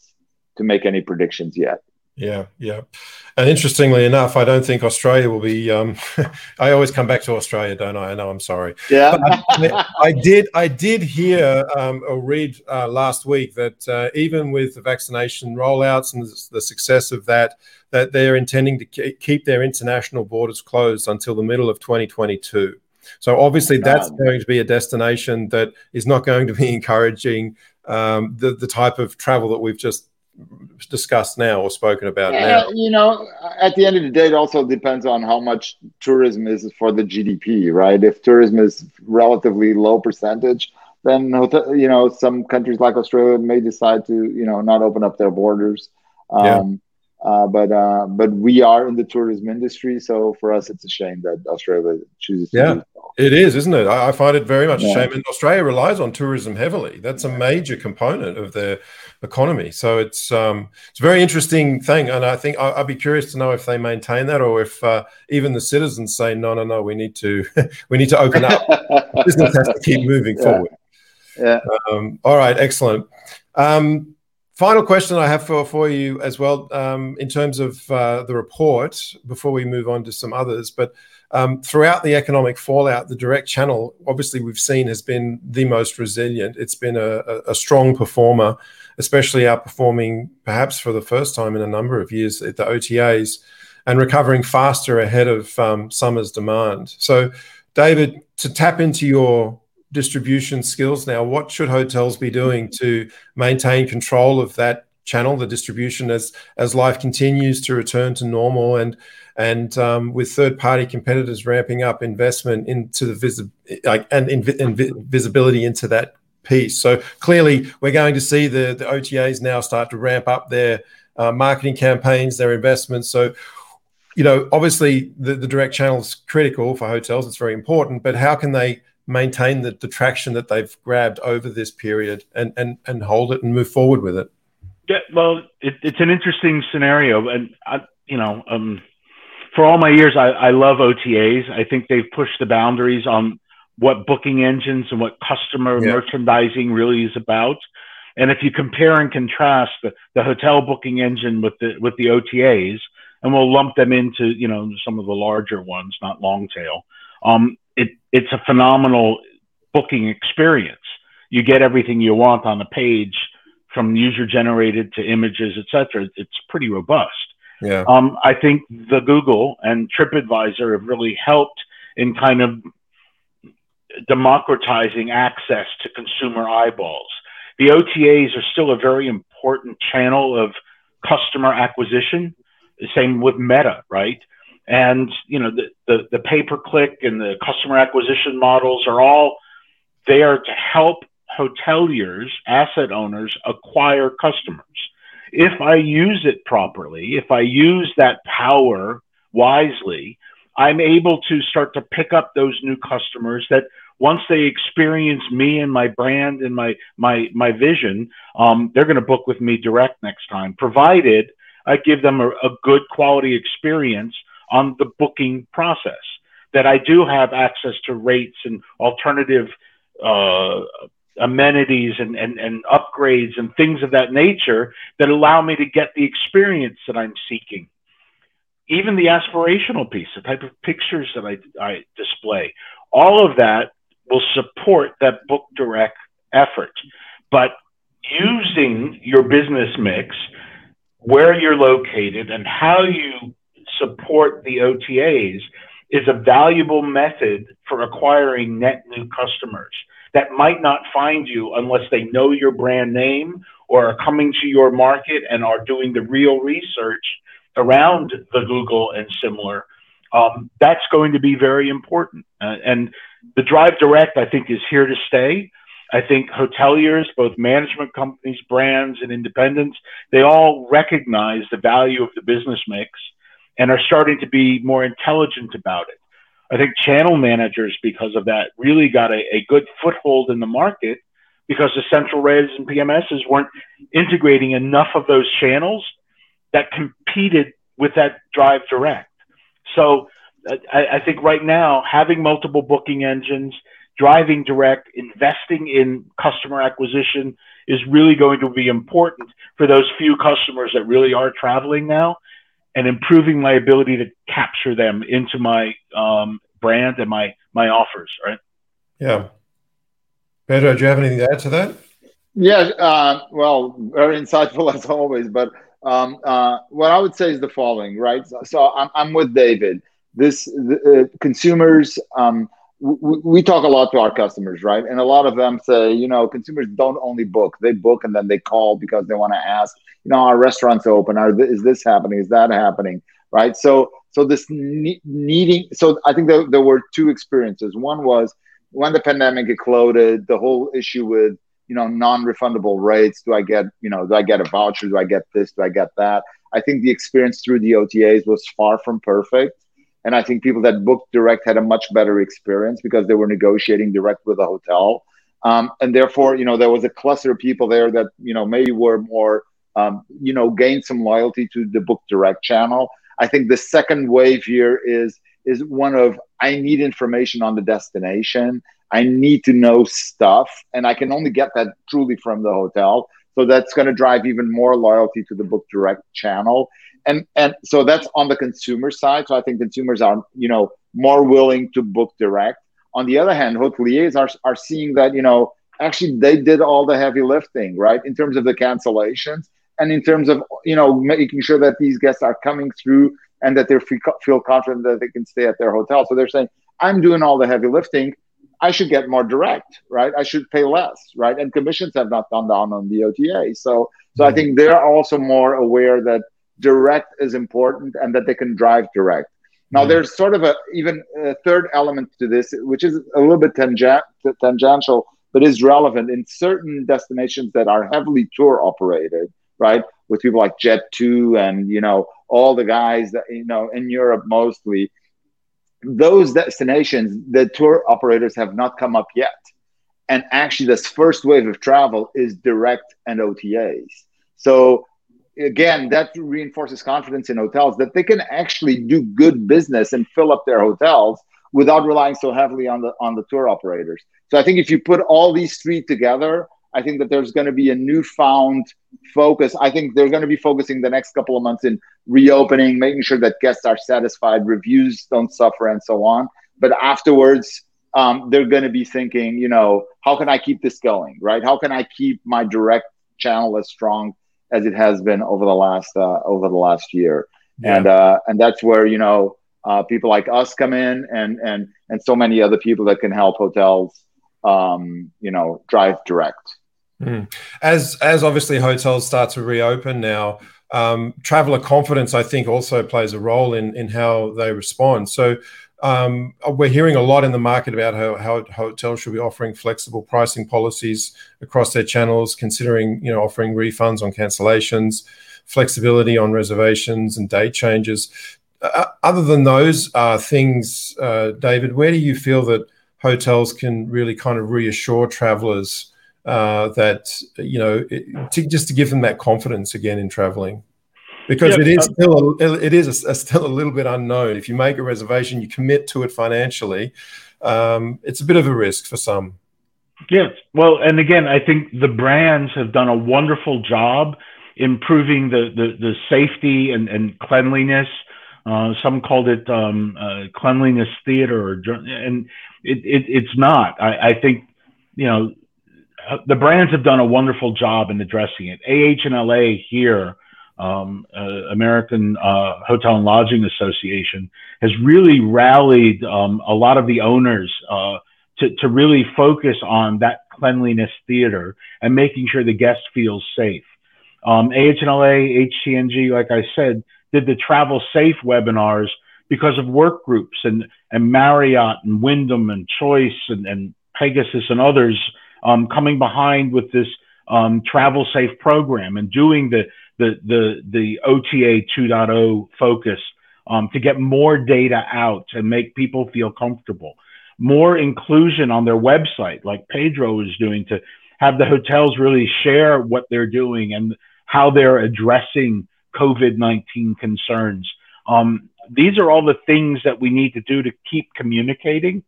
to make any predictions yet. Yeah, yeah. And interestingly enough, I don't think Australia will be. Um, [LAUGHS] I always come back to Australia, don't I? I know. I'm sorry. Yeah. I, I, did. I did hear um, or read uh, last week that uh, even with the vaccination rollouts and the success of that, that they're intending to keep their international borders closed until the middle of 2022. So obviously, that's going to be a destination that is not going to be [LAUGHS] encouraging um, the the type of travel that we've just discussed now or spoken about yeah, now? You know, at the end of the day, it also depends on how much tourism is for the GDP, right? If tourism is relatively low percentage, then you know some countries like Australia may decide to you know not open up their borders. Um, yeah. Uh, but uh, but we are in the tourism industry, so for us, it's a shame that Australia chooses. To. Yeah. It is, isn't it? I, I find it very much yeah. a shame. And Australia relies on tourism heavily. That's a major component of their economy. So it's um, it's a very interesting thing, and I think I, would be curious to know if they maintain that, or if uh, even the citizens say, no, no, no, we need to [LAUGHS] we need to open up. [LAUGHS] Business has to keep moving yeah. forward. Yeah. Um, all right. Excellent. Um, final question I have for, for you as well, um, in terms of uh, the report, before we move on to some others. But um, throughout the economic fallout, the direct channel, obviously, we've seen has been the most resilient. It's been a, a, strong performer, especially outperforming perhaps for the first time in a number of years at the OTAs and recovering faster ahead of um, summer's demand. So, David, to tap into your distribution skills now. What should hotels be doing to maintain control of that channel, the distribution, as as life continues to return to normal and and um, with third party competitors ramping up investment into the visi- like and, and visibility into that piece. So clearly, we're going to see the the OTAs now start to ramp up their uh, marketing campaigns, their investments. So you know, obviously the, the direct channel is critical for hotels. It's very important, but how can they maintain the, the traction that they've grabbed over this period and, and, and hold it and move forward with it? Yeah, well, it, it's an interesting scenario. And, I, you know, um, for all my years, I, I love OTAs. I think they've pushed the boundaries on what booking engines and what customer yeah. merchandising really is about. And if you compare and contrast the, the hotel booking engine with the with the OTAs, and we'll lump them into you know some of the larger ones, not long tail. Um, it it's a phenomenal booking experience. You get everything you want on the page from user generated to images, etc. It's pretty robust. Yeah. Um, I think the Google and TripAdvisor have really helped in kind of democratizing access to consumer eyeballs. The OTAs are still a very important channel of customer acquisition. Same with Meta, right? And you know the, the, the pay per click and the customer acquisition models are all there to help hoteliers, asset owners acquire customers. If I use it properly, if I use that power wisely, I'm able to start to pick up those new customers that once they experience me and my brand and my my my vision, um, they're going to book with me direct next time, provided I give them a, a good quality experience on the booking process. That I do have access to rates and alternative uh, amenities and, and, and upgrades and things of that nature that allow me to get the experience that I'm seeking. Even the aspirational piece, the type of pictures that I, I display, all of that will support that book direct effort. But using your business mix, where you're located, and how you support the OTAs is a valuable method for acquiring net new customers that might not find you unless they know your brand name or are coming to your market and are doing the real research around the Google and similar. Um, that's going to be very important. Uh, and the Drive Direct, I think, is here to stay. I think hoteliers, both management companies, brands, and independents, they all recognize the value of the business mix and are starting to be more intelligent about it. I think channel managers, because of that, really got a, a good foothold in the market because the central res and PMSs weren't integrating enough of those channels that competed with that drive direct. So I, I think right now, having multiple booking engines, driving direct, investing in customer acquisition is really going to be important for those few customers that really are traveling now and improving my ability to capture them into my um, brand and my my offers. Right. Yeah. Pedro, do you have anything to add to that? Yeah. Uh, well, very insightful [LAUGHS] as always. But um, uh, what I would say is the following. Right. So, so I'm, I'm with David. This the, uh, consumers. Um, we talk a lot to our customers, right? And a lot of them say, you know, consumers don't only book; they book and then they call because they want to ask, you know, our restaurants open? Are th- is this happening? Is that happening? Right? So, so this ne- needing. So, I think there, there were two experiences. One was when the pandemic exploded, the whole issue with you know non-refundable rates. Do I get you know? Do I get a voucher? Do I get this? Do I get that? I think the experience through the OTAs was far from perfect And I think people that booked direct had a much better experience because they were negotiating direct with the hotel. Um, and therefore, you know, there was a cluster of people there that, you know, maybe were more, um, you know, gained some loyalty to the book direct channel. I think the second wave here is is one of I need information on the destination. I need to know stuff, and I can only get that truly from the hotel. So that's going to drive even more loyalty to the book direct channel. And and so that's on the consumer side. So I think consumers are you know more willing to book direct. On the other hand, hoteliers are are seeing that you know actually they did all the heavy lifting right in terms of the cancellations and in terms of you know making sure that these guests are coming through and that they feel confident that they can stay at their hotel. So they're saying, I'm doing all the heavy lifting. I should get more direct, right? I should pay less, right? And commissions have not gone down on the OTA. So, so I mm-hmm. think they're also more aware that direct is important and that they can drive direct. Now, mm-hmm. there's sort of a even a third element to this, which is a little bit tangent, tangential, but is relevant in certain destinations that are heavily tour operated, right? With people like Jet2 and you know all the guys that you know in Europe mostly those destinations the tour operators have not come up yet and actually this first wave of travel is direct and OTAs so again that reinforces confidence in hotels that they can actually do good business and fill up their hotels without relying so heavily on the on the tour operators so i think if you put all these three together I think that there's going to be a newfound focus. I think they're going to be focusing the next couple of months in reopening, making sure that guests are satisfied, reviews don't suffer, and so on. But afterwards, um, they're going to be thinking, you know, how can I keep this going, right? How can I keep my direct channel as strong as it has been over the last uh, over the last year? Yeah. And uh, and that's where you know uh, people like us come in, and and and so many other people that can help hotels, um, you know, drive direct. Mm. As as obviously hotels start to reopen now, um, traveler confidence I think also plays a role in in how they respond. So um, we're hearing a lot in the market about how, how hotels should be offering flexible pricing policies across their channels, considering you know offering refunds on cancellations, flexibility on reservations and date changes. Uh, other than those uh, things, uh, David, where do you feel that hotels can really kind of reassure travelers uh, that you know it, to, just to give them that confidence again in traveling because it is still a, it is a, a still a little bit unknown if you make a reservation you commit to it financially um, it's a bit of a risk for some yes well and again i think the brands have done a wonderful job improving the the, the safety and, and cleanliness uh, some called it um, uh, cleanliness theater, or, and it, it, it's not. I, I think you know the brands have done a wonderful job in addressing it. AH and LA here, um, uh, American uh, Hotel and Lodging Association, has really rallied um, a lot of the owners uh, to, to really focus on that cleanliness theater and making sure the guest feels safe. Um, AHLA, HTNG, like I said, did the travel safe webinars because of work groups and, and Marriott and Wyndham and Choice and, and Pegasus and others um, coming behind with this um, travel safe program and doing the the the the OTA 2.0 focus um, to get more data out and make people feel comfortable. More inclusion on their website, like Pedro is doing, to have the hotels really share what they're doing and how they're addressing COVID 19 concerns. Um, these are all the things that we need to do to keep communicating.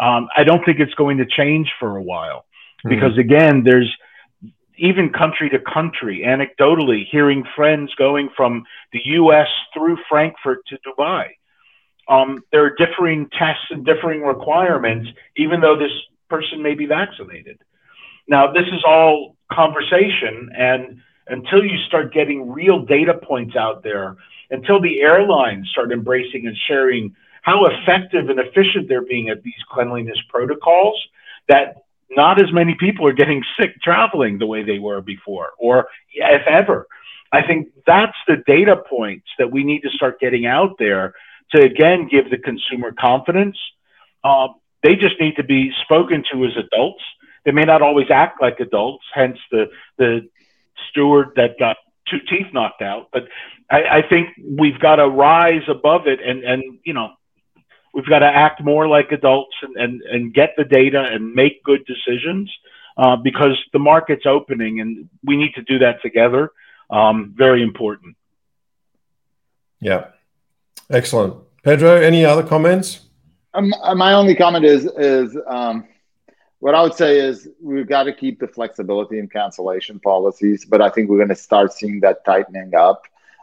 Um, I don't think it's going to change for a while. Hmm. because mm. again, there's even country to country, anecdotally, hearing friends going from the U.S. through Frankfurt to Dubai. Um, there are differing tests and differing requirements, even though this person may be vaccinated. Now, this is all conversation, and until you start getting real data points out there, until the airlines start embracing and sharing how effective and efficient they're being at these cleanliness protocols, that not as many people are getting sick traveling the way they were before, or if ever. I think that's the data points that we need to start getting out there to again give the consumer confidence. Um, they just need to be spoken to as adults. They may not always act like adults, hence the the steward that got two teeth knocked out. But I, I think we've got to rise above it and and you know we've got to act more like adults and, and, and get the data and make good decisions uh, because the market's opening and we need to do that together. Um, very important. Yeah. Excellent. Pedro, any other comments? Um, uh, my only comment is is um, what I would say is we've got to keep the flexibility in cancellation policies, but I think we're going to start seeing that tightening up.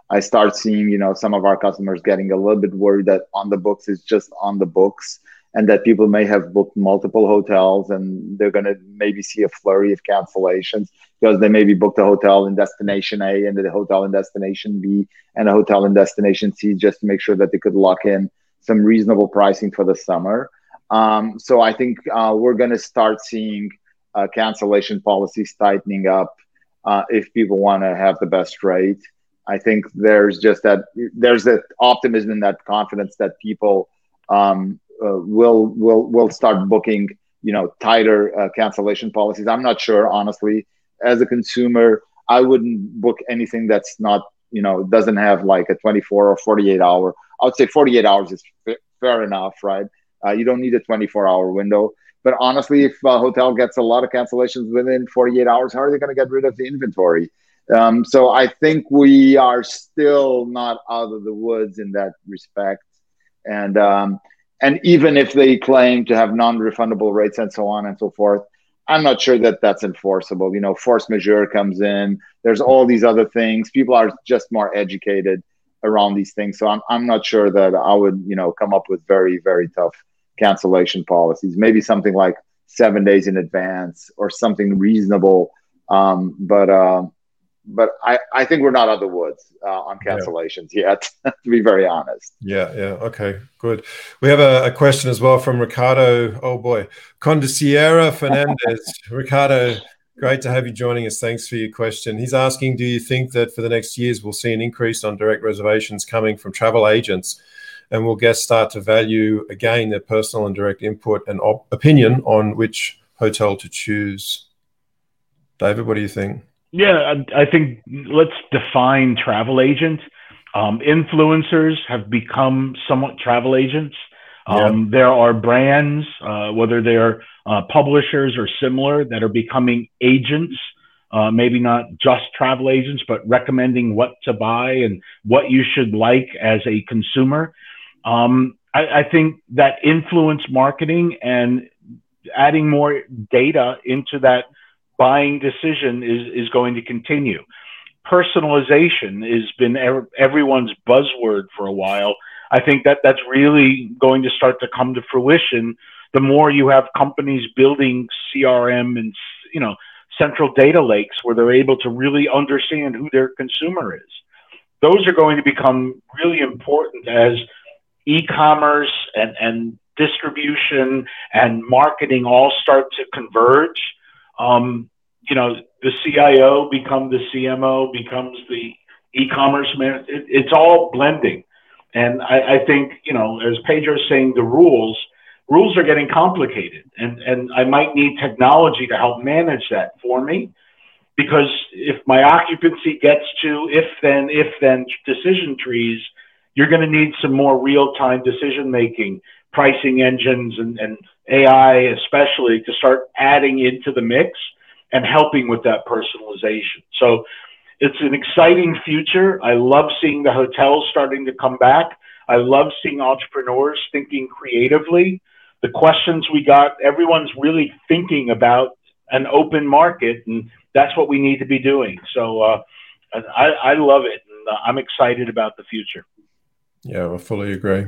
I start seeing, you know, some of our customers getting a little bit worried that on the books is just on the books and that people may have booked multiple hotels and they're going to maybe see a flurry of cancellations because they maybe booked a hotel in destination A and a hotel in destination B and a hotel in destination C just to make sure that they could lock in some reasonable pricing for the summer. Um, so I think uh, we're going to start seeing uh, cancellation policies tightening up uh, if people want to have the best rate. I think there's just that there's that optimism and that confidence that people um, uh, will will will start booking you know tighter uh, cancellation policies. I'm not sure honestly. As a consumer, I wouldn't book anything that's not you know doesn't have like a 24 or 48 hour. I would say 48 hours is f- fair enough, right? Uh, you don't need a 24 hour window. But honestly, if a hotel gets a lot of cancellations within 48 hours, how are they going to get rid of the inventory? Um, so I think we are still not out of the woods in that respect. And um, and even if they claim to have non-refundable rates and so on and so forth, I'm not sure that that's enforceable. You know, force majeure comes in. There's all these other things. People are just more educated around these things. So I'm I'm not sure that I would you know come up with very very tough cancellation policies. Maybe something like seven days in advance or something reasonable. Um, but uh, but I, I think we're not out of the woods uh, on cancellations yeah. yet, [LAUGHS] to be very honest. Yeah, yeah. Okay, good. We have a, a question as well from Ricardo. Oh boy, Condiciera Fernandez. [LAUGHS] Ricardo, great to have you joining us. Thanks for your question. He's asking Do you think that for the next years we'll see an increase on direct reservations coming from travel agents? and will guests start to value again their personal and direct input and op- opinion on which hotel to choose. David, what do you think? Yeah, I, I think let's define travel agent. Um, influencers have become somewhat travel agents. Um, yeah. There are brands, uh, whether they're uh, publishers or similar, that are becoming agents. Uh, maybe not just travel agents, but recommending what to buy and what you should like as a consumer. Um, I, I think that influence marketing and adding more data into that buying decision is, is going to continue. Personalization has been everyone's buzzword for a while. I think that that's really going to start to come to fruition. The more you have companies building CRM and you know central data lakes where they're able to really understand who their consumer is, those are going to become really important as e-commerce and, and distribution and marketing all start to converge. Um, you know, the CIO becomes the CMO, becomes the e-commerce man. It, it's all blending. And I, I think, you know, as Pedro's saying, the rules, rules are getting complicated. And, and I might need technology to help manage that for me. Because if my occupancy gets to if then, if then decision trees, you're going to need some more real time decision making, pricing engines, and, and AI, especially, to start adding into the mix and helping with that personalization. So it's an exciting future. I love seeing the hotels starting to come back. I love seeing entrepreneurs thinking creatively. The questions we got, everyone's really thinking about an open market, and that's what we need to be doing. So uh, I, I love it, and I'm excited about the future. Yeah, I fully agree.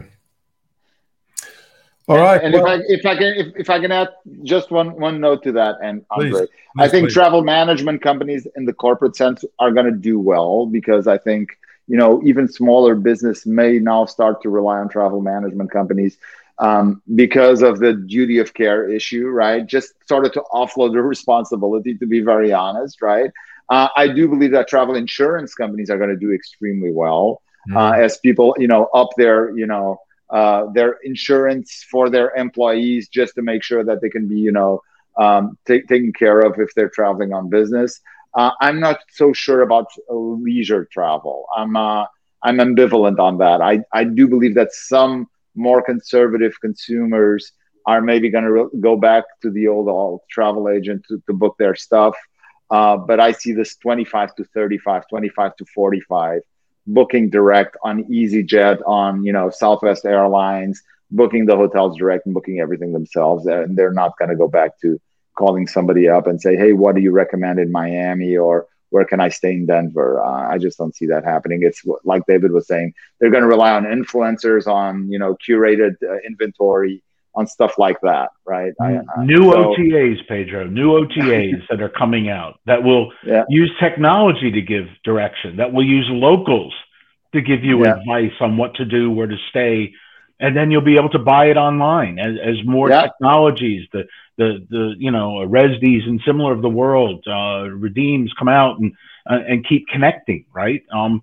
All right. And, well, if I if I can if, if I can add just one one note to that, and Andre, please, please, I think please. travel management companies in the corporate sense are going to do well because I think you know even smaller business may now start to rely on travel management companies um, because of the duty of care issue, right? Just sort of to offload the [LAUGHS] responsibility, to be very honest, right? Uh, I do believe that travel insurance companies are going to do extremely well mm-hmm. uh, as people, you know, up their, you know, uh, their insurance for their employees just to make sure that they can be, you know, um, t- taken care of if they're traveling on business. Uh, I'm not so sure about leisure travel. I'm uh, I'm ambivalent on that. I, I do believe that some more conservative consumers are maybe going to re- go back to the old, old travel agent to, to book their stuff. Uh, but I see this 25 to 35, 25 to 45 booking direct on EasyJet, on you know Southwest Airlines, booking the hotels direct and booking everything themselves, and they're not going to go back to calling somebody up and say, "Hey, what do you recommend in Miami?" or "Where can I stay in Denver?" Uh, I just don't see that happening. It's like David was saying; they're going to rely on influencers, on you know curated uh, inventory, on stuff like that, right? I, I, new so, OTAs, Pedro, new OTAs that are coming out that will yeah. use technology to give direction, that will use locals to give you yeah. advice on what to do, where to stay, and then you'll be able to buy it online as, as more yeah. technologies, the the the you know Resdis and similar of the world, uh, redeems come out and uh, and keep connecting, right? Um,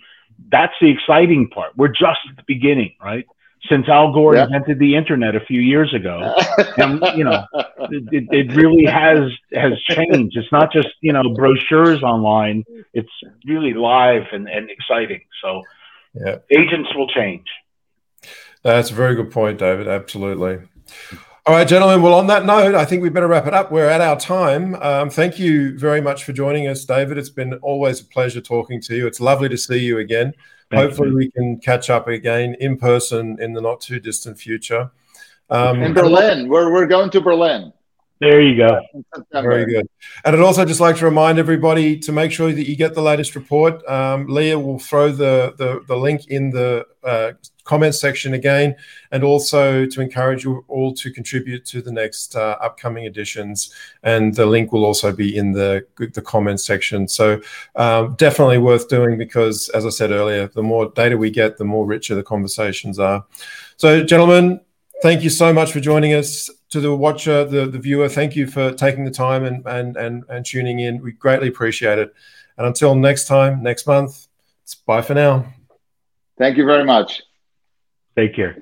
that's the exciting part. We're just at the beginning, right? Since Al Gore yeah. invented the internet a few years ago. [LAUGHS] and you know, it, it really has has changed. It's not just you know brochures online. It's really live and, and exciting. So yeah. agents will change. That's a very good point, David. Absolutely. All right, gentlemen. Well, on that note, I think we better wrap it up. We're at our time. Um, thank you very much for joining us, David. It's been always a pleasure talking to you. It's lovely to see you again. Thank Hopefully, you. we can catch up again in person in the not too distant future. Um, in Berlin, we're, we're going to Berlin. There you go. Very good. And I'd also just like to remind everybody to make sure that you get the latest report. Um, Leah will throw the, the, the link in the uh, comments section again, and also to encourage you all to contribute to the next uh, upcoming editions. And the link will also be in the, the comments section. So um, definitely worth doing because, as I said earlier, the more data we get, the more richer the conversations are. So, gentlemen, thank you so much for joining us. To the watcher, the, the viewer, thank you for taking the time and, and, and, and tuning in. We greatly appreciate it. And until next time, next month, it's bye for now. Thank you very much. Take care.